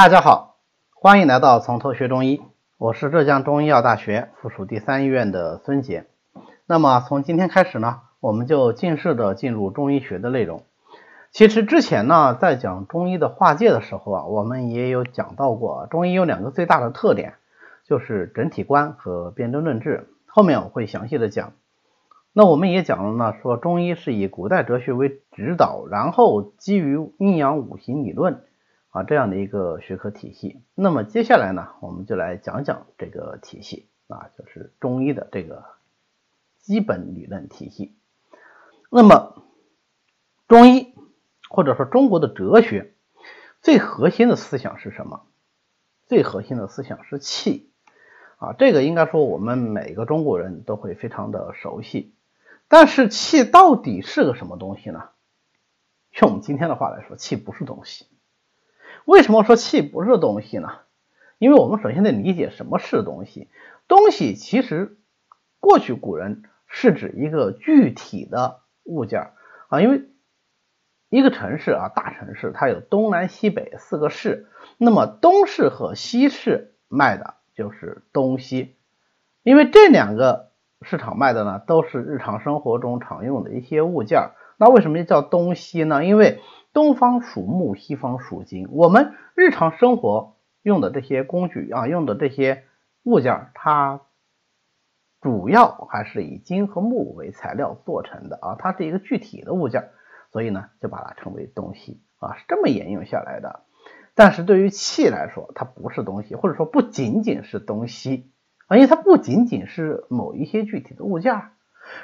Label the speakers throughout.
Speaker 1: 大家好，欢迎来到从头学中医，我是浙江中医药大学附属第三医院的孙杰。那么从今天开始呢，我们就正式的进入中医学的内容。其实之前呢，在讲中医的化界的时候啊，我们也有讲到过，中医有两个最大的特点，就是整体观和辨证论治。后面我会详细的讲。那我们也讲了呢，说中医是以古代哲学为指导，然后基于阴阳五行理论啊这样的一个学科体系。那么接下来呢，我们就来讲讲这个体系啊，就是中医的这个基本理论体系。那么中医或者说中国的哲学最核心的思想是什么？最核心的思想是气啊，这个应该说我们每个中国人都会非常的熟悉。但是气到底是个什么东西呢？用我们今天的话来说，气不是东西。为什么说气不是东西呢？因为我们首先得理解什么是东西。东西其实过去古人是指一个具体的物件啊，因为一个城市啊，大城市它有东南西北四个市，那么东市和西市卖的就是东西，因为这两个。市场卖的呢，都是日常生活中常用的一些物件。那为什么叫东西呢？因为东方属木，西方属金。我们日常生活用的这些工具啊，用的这些物件，它主要还是以金和木为材料做成的啊，它是一个具体的物件，所以呢，就把它称为东西啊，是这么沿用下来的。但是对于气来说，它不是东西，或者说不仅仅是东西啊。因为它不仅仅是某一些具体的物件，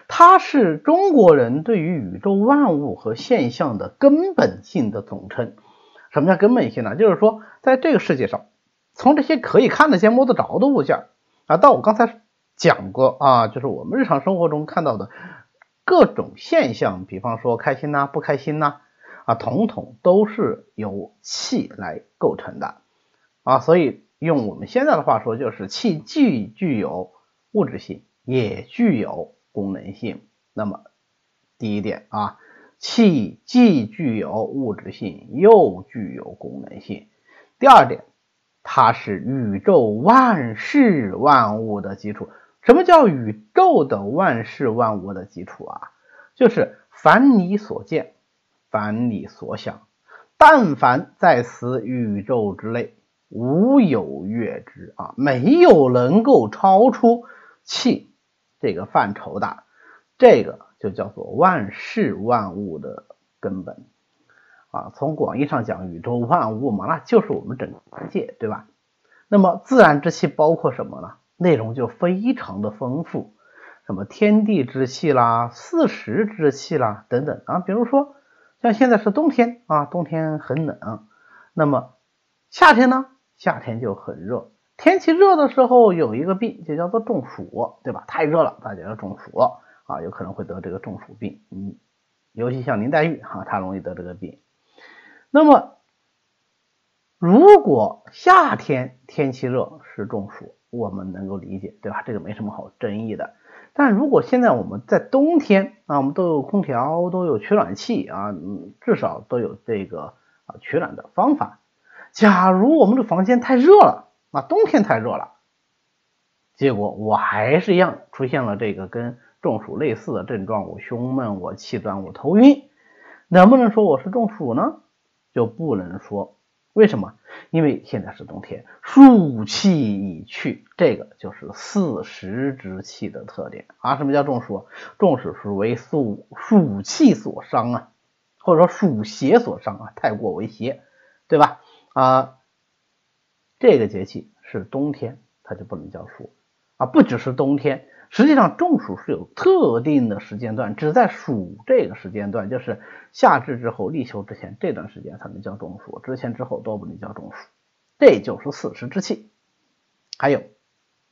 Speaker 1: 它是中国人对于宇宙万物和现象的根本性的总称。什么叫根本性呢？就是说，在这个世界上，从这些可以看得见、摸得着的物件啊，到我刚才讲过啊，就是我们日常生活中看到的各种现象，比方说开心呐、不开心呐，啊，统统都是由气来构成的啊，所以。用我们现在的话说，就是气既具有物质性，也具有功能性。那么第一点啊，气既具有物质性，又具有功能性。第二点，它是宇宙万事万物的基础。什么叫宇宙的万事万物的基础啊？就是凡你所见，凡你所想，但凡在此宇宙之内。无有越之啊，没有能够超出气这个范畴的，这个就叫做万事万物的根本啊。从广义上讲，宇宙万物嘛，那就是我们整个世界，对吧？那么自然之气包括什么呢？内容就非常的丰富，什么天地之气啦、四时之气啦等等啊。比如说像现在是冬天啊，冬天很冷，那么夏天呢？夏天就很热，天气热的时候有一个病就叫做中暑，对吧？太热了，大家要中暑啊，有可能会得这个中暑病。嗯，尤其像林黛玉哈，她容易得这个病。那么，如果夏天天气热是中暑，我们能够理解，对吧？这个没什么好争议的。但如果现在我们在冬天啊，我们都有空调，都有取暖器啊，至少都有这个啊取暖的方法。假如我们的房间太热了，啊，冬天太热了，结果我还是一样出现了这个跟中暑类似的症状，我胸闷，我气短，我头晕，能不能说我是中暑呢？就不能说，为什么？因为现在是冬天，暑气已去，这个就是四时之气的特点啊。什么叫中暑？中暑是为暑暑气所伤啊，或者说暑邪所伤啊，太过为邪，对吧？啊，这个节气是冬天，它就不能叫暑啊。不只是冬天，实际上中暑是有特定的时间段，只在暑这个时间段，就是夏至之后立秋之前这段时间才能叫中暑，之前之后都不能叫中暑。这就是四时之气。还有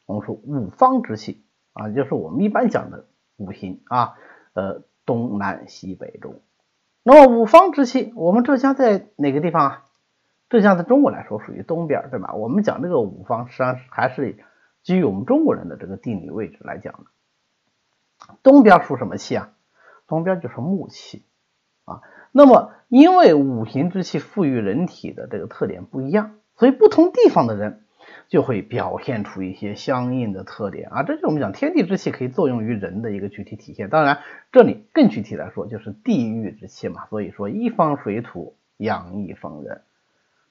Speaker 1: 我们说五方之气啊，就是我们一般讲的五行啊，呃，东南西北中。那么五方之气，我们浙江在哪个地方啊？浙江在中国来说属于东边，对吧？我们讲这个五方，实际上还是基于我们中国人的这个地理位置来讲的。东边属什么气啊？东边就是木气啊。那么因为五行之气赋予人体的这个特点不一样所以不同地方的人就会表现出一些相应的特点啊。这就是我们讲天地之气可以作用于人的一个具体体现。当然，这里更具体来说就是地域之气嘛。所以说一方水土养一方人。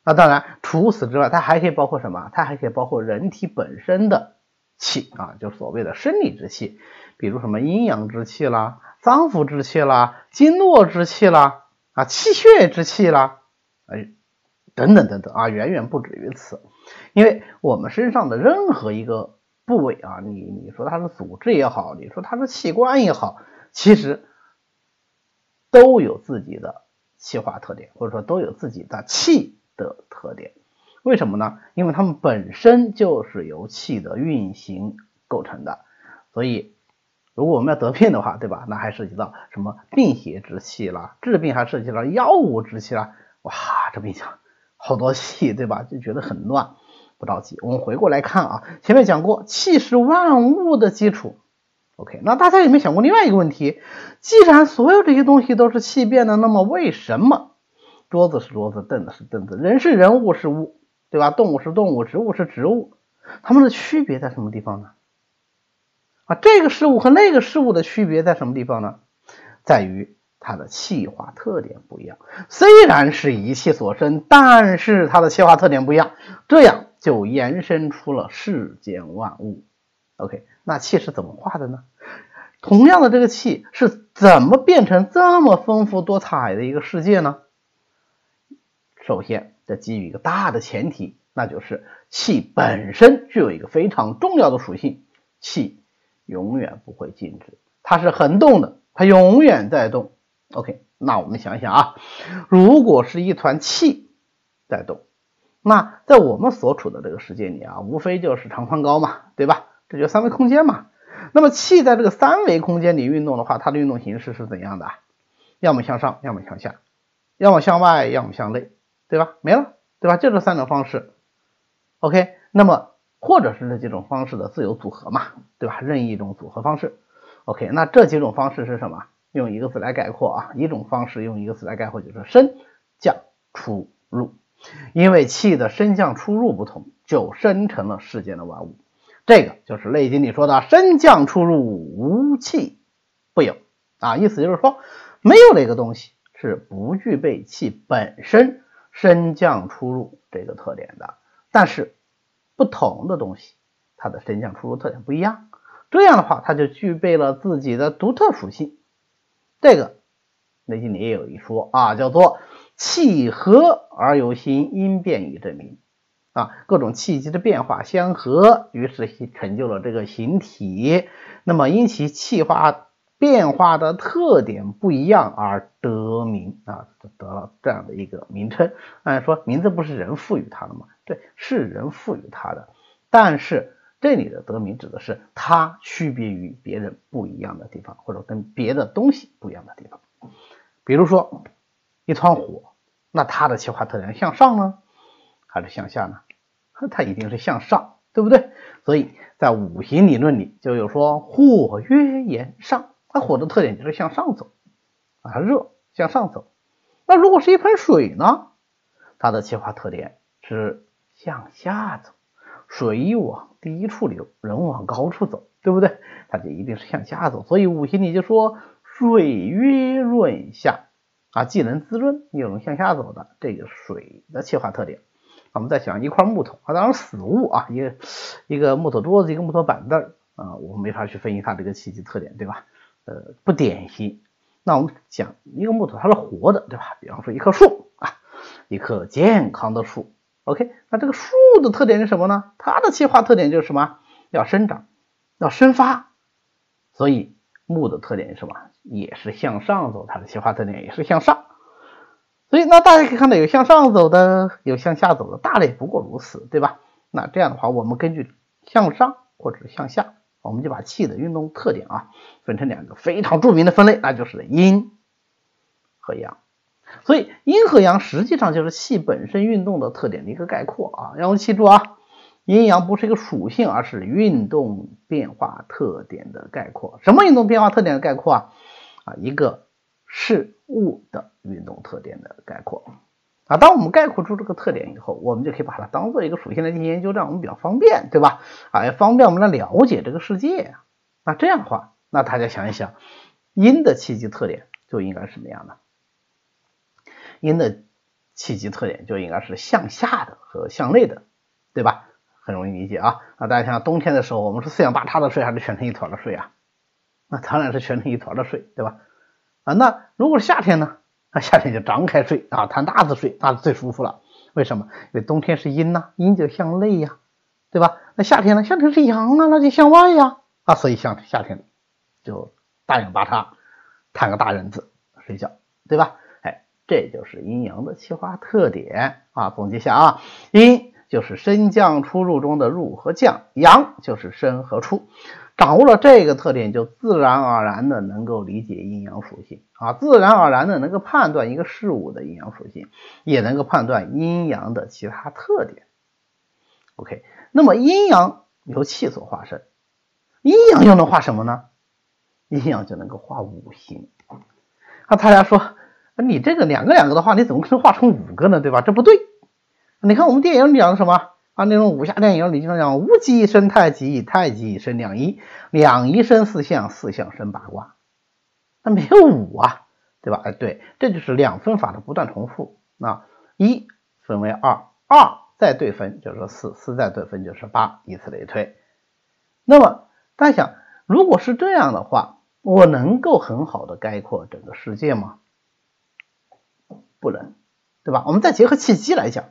Speaker 1: 那当然，除此之外，它还可以包括什么？它还可以包括人体本身的气啊，就所谓的生理之气，比如什么阴阳之气啦、脏腑之气啦、经络之气啦、啊气血之气啦，哎，等等等等啊，远远不止于此。因为我们身上的任何一个部位啊，你你说它是组织也好，你说它是器官也好，其实都有自己的气化特点，或者说都有自己的气。的特点，为什么呢？因为它们本身就是由气的运行构成的，所以如果我们要得病的话，对吧？那还涉及到什么病邪之气啦，治病还涉及到药物之气啦，哇，这么一讲，好多气，对吧？就觉得很乱，不着急，我们回过来看啊，前面讲过，气是万物的基础，OK，那大家有没有想过另外一个问题？既然所有这些东西都是气变的，那么为什么？桌子是桌子，凳子是凳子，人是人物是物，对吧？动物是动物，植物是植物，它们的区别在什么地方呢？啊，这个事物和那个事物的区别在什么地方呢？在于它的气化特点不一样。虽然是一气所生，但是它的气化特点不一样，这样就延伸出了世间万物。OK，那气是怎么化的呢？同样的，这个气是怎么变成这么丰富多彩的一个世界呢？首先，这基于一个大的前提，那就是气本身具有一个非常重要的属性，气永远不会静止，它是恒动的，它永远在动。OK，那我们想想啊，如果是一团气在动，那在我们所处的这个世界里啊，无非就是长宽高嘛，对吧？这就三维空间嘛。那么气在这个三维空间里运动的话，它的运动形式是怎样的？要么向上，要么向下，要么向外，要么向内。对吧？没了，对吧？就这三种方式，OK。那么或者是这几种方式的自由组合嘛，对吧？任意一种组合方式，OK。那这几种方式是什么？用一个字来概括啊，一种方式用一个字来概括就是升降出入。因为气的升降出入不同，就生成了世间的万物。这个就是《内经》里说的“升降出入无气不有”啊，意思就是说没有哪个东西是不具备气本身。升降出入这个特点的，但是不同的东西，它的升降出入特点不一样，这样的话，它就具备了自己的独特属性。这个内经里也有一说啊，叫做气和而有形，因变以证明啊，各种气机的变化相合，于是成就了这个形体。那么因其气化。变化的特点不一样而得名啊，得了这样的一个名称。按说名字不是人赋予它的吗？对，是人赋予它的。但是这里的得名指的是它区别于别人不一样的地方，或者跟别的东西不一样的地方。比如说一团火，那它的气化特点向上呢，还是向下呢？它一定是向上，对不对？所以在五行理论里就有说火曰炎上。它火的特点就是向上走啊，热向上走。那如果是一盆水呢？它的气化特点是向下走，水往低处流，人往高处走，对不对？它就一定是向下走。所以五行里就说水曰润下啊，既能滋润又能向下走的这个水的气化特点。我们再想一块木头啊，当然死物啊，一个一个木头桌子，一个木头板凳啊，我们没法去分析它这个气机特点，对吧？呃，不典型。那我们讲一个木头，它是活的，对吧？比方说一棵树啊，一棵健康的树。OK，那这个树的特点是什么呢？它的气化特点就是什么？要生长，要生发。所以木的特点是什么？也是向上走，它的气化特点也是向上。所以那大家可以看到，有向上走的，有向下走的，大类不过如此，对吧？那这样的话，我们根据向上或者向下。我们就把气的运动特点啊分成两个非常著名的分类，那就是阴和阳。所以阴和阳实际上就是气本身运动的特点的一个概括啊。让我们记住啊，阴阳不是一个属性，而是运动变化特点的概括。什么运动变化特点的概括啊？啊，一个事物的运动特点的概括。啊，当我们概括出这个特点以后，我们就可以把它当做一个属性来进行研究，这样我们比较方便，对吧？啊，方便我们来了解这个世界。那这样的话，那大家想一想，阴的气机特点就应该是什么样的？阴的气机特点就应该是向下的和向内的，对吧？很容易理解啊。那大家想，冬天的时候，我们是四仰八叉的睡，还是蜷成一团的睡啊？那当然是蜷成一团的睡，对吧？啊，那如果是夏天呢？那夏天就张开睡啊，摊大字睡，那最舒服了。为什么？因为冬天是阴呐，阴就向内呀，对吧？那夏天呢？夏天是阳啊，那就向外呀啊，所以像夏天就大仰八叉，摊个大人字睡觉，对吧？哎，这就是阴阳的气化特点啊。总结一下啊，阴就是升降出入中的入和降，阳就是升和出。掌握了这个特点，就自然而然的能够理解阴阳属性啊，自然而然的能够判断一个事物的阴阳属性，也能够判断阴阳的其他特点。OK，那么阴阳由气所化生，阴阳又能化什么呢？阴阳就能够化五行。那大家说，你这个两个两个的话，你怎么可能化成五个呢？对吧？这不对。你看我们电影里讲的什么？啊，那种武侠电影里经常讲无极生太极，太极生两仪，两仪生四象，四象生八卦。那没有五啊，对吧？哎，对，这就是两分法的不断重复。那一分为二，二再对分就是四，四再对分就是八，以此类推。那么大家想，如果是这样的话，我能够很好的概括整个世界吗？不能，对吧？我们再结合契机来讲。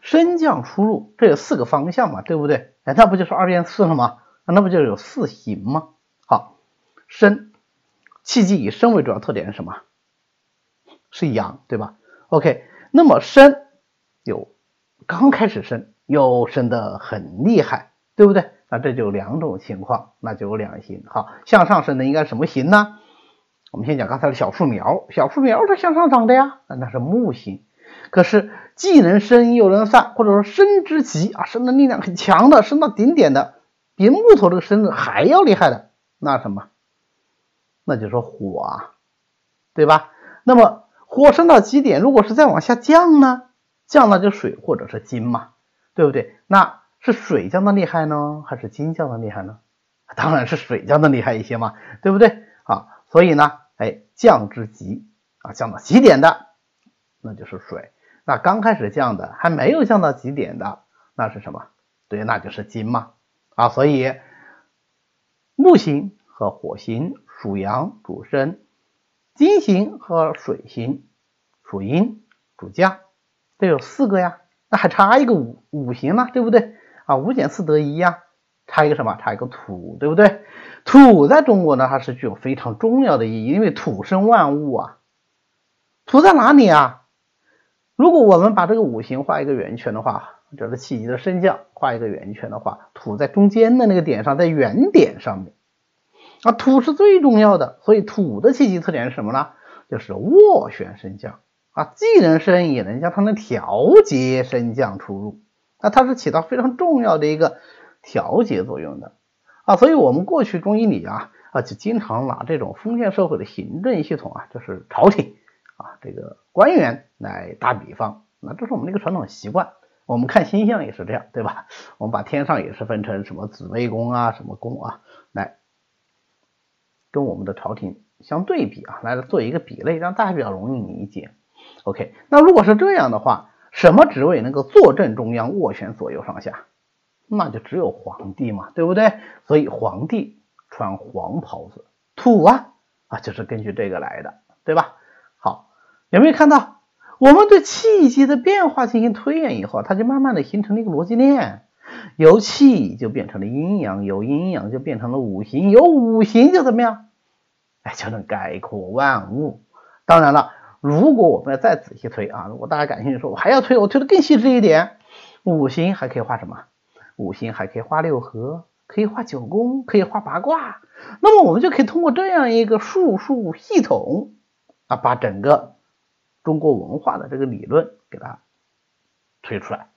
Speaker 1: 升降出入，这有四个方向嘛，对不对？哎，那不就是二变四了吗？那不就有四行吗？好，升气机以升为主要特点是什么？是阳，对吧？OK，那么升有刚开始升，又升的很厉害，对不对？那这就两种情况，那就有两行。好，向上升的应该什么形呢？我们先讲刚才的小树苗，小树苗它向上长的呀，那是木星。可是既能升又能散，或者说升之极啊，升的力量很强的，升到顶点的，比木头这个升的还要厉害的，那什么？那就是火啊，对吧？那么火升到极点，如果是再往下降呢？降那就水或者是金嘛，对不对？那是水降的厉害呢，还是金降的厉害呢？当然是水降的厉害一些嘛，对不对？啊，所以呢，哎，降之极啊，降到极点的。那就是水，那刚开始降的还没有降到极点的，那是什么？对，那就是金嘛。啊，所以木星和火星属阳主升，金星和水星属阴主降，这有四个呀，那还差一个五五行呢，对不对？啊，五减四得一呀，差一个什么？差一个土，对不对？土在中国呢，它是具有非常重要的意义，因为土生万物啊。土在哪里啊？如果我们把这个五行画一个圆圈的话，就是气机的升降画一个圆圈的话，土在中间的那个点上，在圆点上面啊，土是最重要的，所以土的气机特点是什么呢？就是斡旋升降啊，既能升也能降，它能调节升降出入，那它是起到非常重要的一个调节作用的啊，所以我们过去中医里啊啊就经常拿这种封建社会的行政系统啊，就是朝廷。啊，这个官员来打比方，那这是我们的一个传统习惯。我们看星象也是这样，对吧？我们把天上也是分成什么紫微宫啊，什么宫啊，来跟我们的朝廷相对比啊，来做一个比类，让大家比较容易理解。OK，那如果是这样的话，什么职位能够坐镇中央，斡旋左右上下？那就只有皇帝嘛，对不对？所以皇帝穿黄袍子，土啊啊，就是根据这个来的，对吧？有没有看到，我们对气机的变化进行推演以后，它就慢慢的形成了一个逻辑链，由气就变成了阴阳，由阴阳就变成了五行，由五行就怎么样？哎，就能概括万物。当然了，如果我们要再仔细推啊，如果大家感兴趣，说我还要推，我推的更细致一点，五行还可以画什么？五行还可以画六合，可以画九宫，可以画八卦。那么我们就可以通过这样一个术数系统啊，把整个。中国文化的这个理论给它推出来，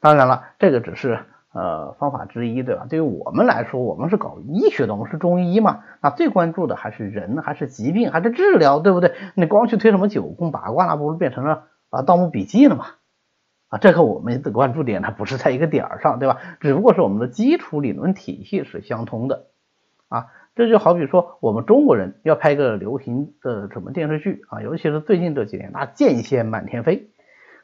Speaker 1: 当然了，这个只是呃方法之一，对吧？对于我们来说，我们是搞医学的，我们是中医嘛，那最关注的还是人，还是疾病，还是治疗，对不对？你光去推什么九宫八卦，那不是变成了啊《盗墓笔记》了吗？啊，这和我们的关注点它不是在一个点儿上，对吧？只不过是我们的基础理论体系是相通的啊。这就好比说，我们中国人要拍个流行的什么电视剧啊，尤其是最近这几年，那剑仙满天飞。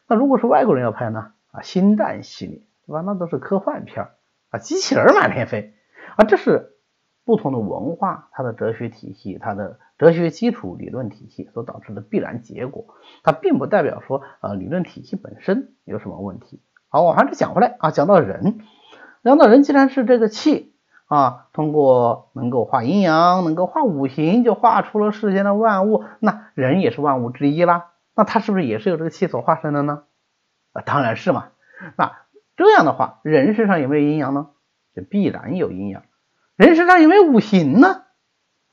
Speaker 1: 那如果是外国人要拍呢？啊，星战系列，对吧？那都是科幻片啊，机器人满天飞啊，这是不同的文化，它的哲学体系，它的哲学基础理论体系所导致的必然结果，它并不代表说呃理论体系本身有什么问题。好，我还是讲回来啊，讲到人，讲到人，既然是这个气啊，通过能够化阴阳，能够化五行，就画出了世间的万物，那人也是万物之一啦。那他是不是也是由这个气所化身的呢？啊，当然是嘛。那这样的话，人身上有没有阴阳呢？这必然有阴阳。人身上有没有五行呢？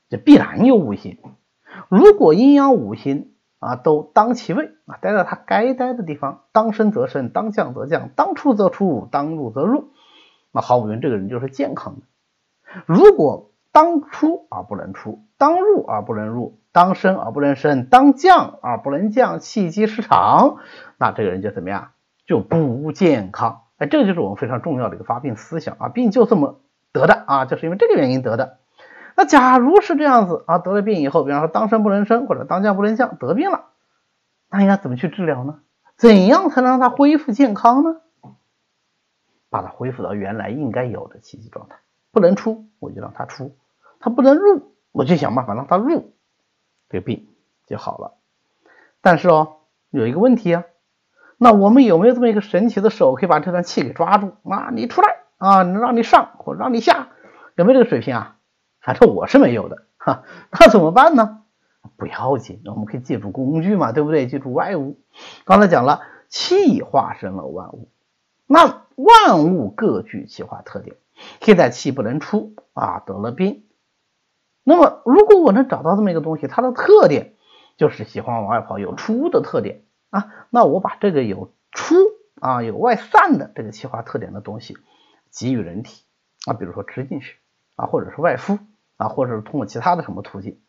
Speaker 1: 这必然有五行。如果阴阳五行啊都当其位啊，待在他该待的地方，当升则升，当降则降，当出则出，当入则入，那毫无疑问，这个人就是健康的。如果当出而不能出，当入而不能入，当升而不能升，当降而不能降，气机失常，那这个人就怎么样？就不健康。哎，这个就是我们非常重要的一个发病思想啊，病就这么得的啊，就是因为这个原因得的。那假如是这样子啊，得了病以后，比方说当升不能升，或者当降不能降，得病了，那应该怎么去治疗呢？怎样才能让他恢复健康呢？把他恢复到原来应该有的气机状态。不能出，我就让他出；他不能入，我就想办法让他入。这个病就好了，但是哦，有一个问题啊，那我们有没有这么一个神奇的手，可以把这段气给抓住啊？你出来啊，能让你上或让你下，有没有这个水平啊？反正我是没有的哈。那怎么办呢？不要紧，我们可以借助工具嘛，对不对？借助外物。刚才讲了，气化生了万物，那万物各具气化特点，现在气不能出啊，得了病。那么，如果我能找到这么一个东西，它的特点就是喜欢往外跑，有出的特点啊，那我把这个有出啊、有外散的这个气化特点的东西给予人体啊，比如说吃进去啊，或者是外敷啊，或者是通过其他的什么途径，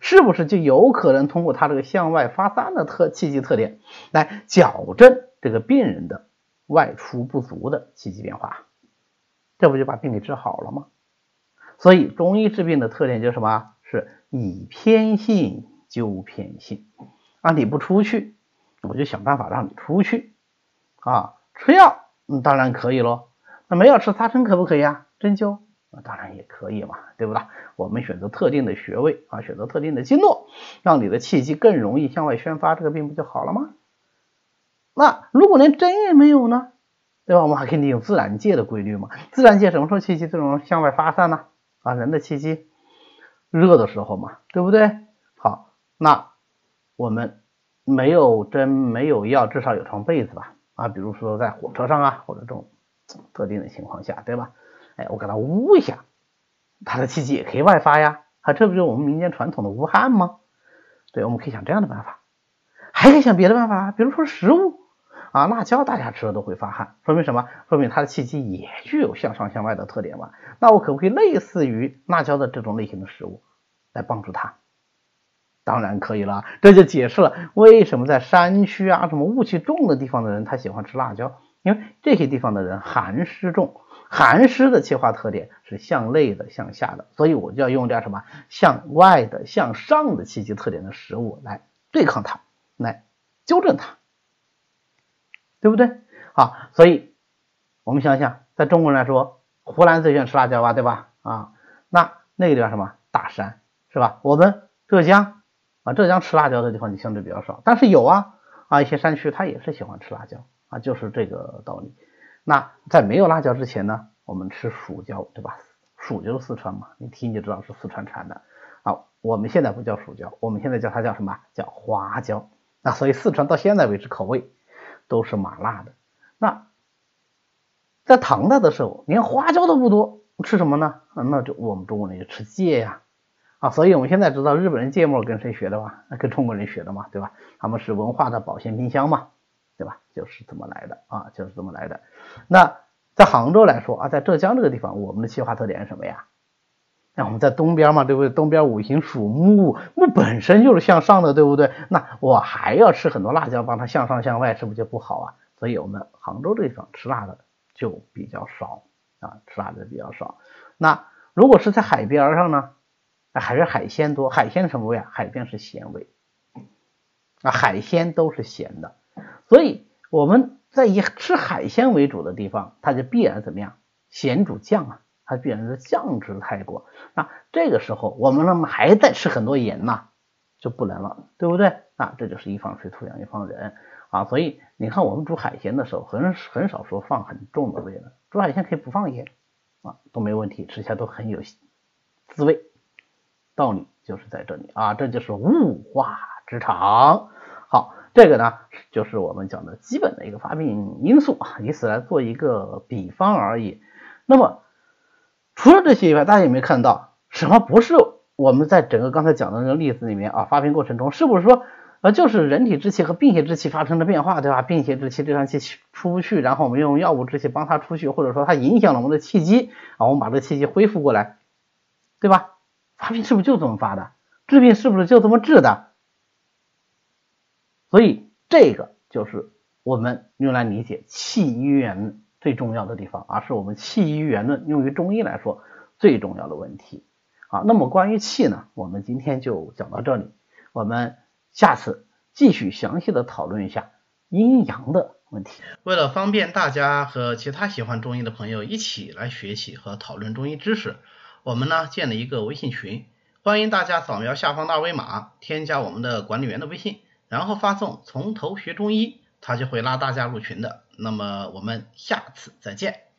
Speaker 1: 是不是就有可能通过它这个向外发散的特气机特点来矫正这个病人的外出不足的气机变化？这不就把病给治好了吗？所以中医治病的特点就是什么？是以偏性纠偏性啊！你不出去，我就想办法让你出去啊！吃药，嗯，当然可以喽。那没药吃擦针可不可以啊？针灸啊，当然也可以嘛，对不啦？我们选择特定的穴位啊，选择特定的经络，让你的气机更容易向外宣发，这个病不就好了吗？那如果连针也没有呢？对吧？我们还可以利用自然界的规律嘛？自然界什么时候气机最容易向外发散呢？啊，人的气机热的时候嘛，对不对？好，那我们没有针，没有药，至少有床被子吧？啊，比如说在火车上啊，或者这种特定的情况下，对吧？哎，我给他捂一下，他的气机也可以外发呀。啊，这不就是我们民间传统的捂汗吗？对，我们可以想这样的办法，还可以想别的办法，比如说食物。啊，辣椒大家吃了都会发汗，说明什么？说明它的气机也具有向上向外的特点嘛。那我可不可以类似于辣椒的这种类型的食物来帮助它？当然可以了，这就解释了为什么在山区啊、什么雾气重的地方的人他喜欢吃辣椒，因为这些地方的人寒湿重，寒湿的气化特点是向内的、向下的，所以我就要用点什么向外的、向上的气机特点的食物来对抗它，来纠正它。对不对？好，所以我们想想，在中国人来说，湖南最喜欢吃辣椒吧，对吧？啊，那那个地方什么大山是吧？我们浙江啊，浙江吃辣椒的地方就相对比较少，但是有啊啊，一些山区它也是喜欢吃辣椒啊，就是这个道理。那在没有辣椒之前呢，我们吃蜀椒，对吧？蜀就是四川嘛，你听就知道是四川产的啊。我们现在不叫蜀椒，我们现在叫它叫什么？叫花椒。那所以四川到现在为止口味。都是麻辣的。那在唐代的时候，连花椒都不多，吃什么呢？那就我们中国人就吃芥呀啊！所以我们现在知道日本人芥末跟谁学的吧？跟中国人学的嘛，对吧？他们是文化的保鲜冰箱嘛，对吧？就是这么来的啊，就是这么来的。那在杭州来说啊，在浙江这个地方，我们的气化特点是什么呀？那我们在东边嘛，对不对？东边五行属木，木本身就是向上的，对不对？那我还要吃很多辣椒，帮它向上向外，是不是就不好啊？所以我们杭州这地方吃辣的就比较少啊，吃辣的比较少。那如果是在海边上呢，还是海鲜多？海鲜什么味啊？海边是咸味啊，海鲜都是咸的。所以我们在以吃海鲜为主的地方，它就必然怎么样？咸主酱啊。它必然是酱汁太过，那这个时候我们那么还在吃很多盐呐，就不能了，对不对？啊，这就是一方水土养一方人啊，所以你看我们煮海鲜的时候，很很少说放很重的味的，煮海鲜可以不放盐啊，都没问题，吃起来都很有滋味。道理就是在这里啊，这就是物化之常。好，这个呢就是我们讲的基本的一个发病因素啊，以此来做一个比方而已。那么。除了这些以外，大家有没有看到什么不是我们在整个刚才讲的那个例子里面啊发病过程中，是不是说呃就是人体之气和病邪之气发生了变化，对吧？病邪之气这场气出不去，然后我们用药物之气帮它出去，或者说它影响了我们的气机啊，我们把这个气机恢复过来，对吧？发病是不是就这么发的？治病是不是就这么治的？所以这个就是我们用来理解气医院。最重要的地方，而是我们气医元论用于中医来说最重要的问题。好，那么关于气呢，我们今天就讲到这里，我们下次继续详细的讨论一下阴阳的问题。为了方便大家和其他喜欢中医的朋友一起来学习和讨论中医知识，我们呢建了一个微信群，欢迎大家扫描下方的二维码，添加我们的管理员的微信，然后发送“从头学中医”。他就会拉大家入群的，那么我们下次再见。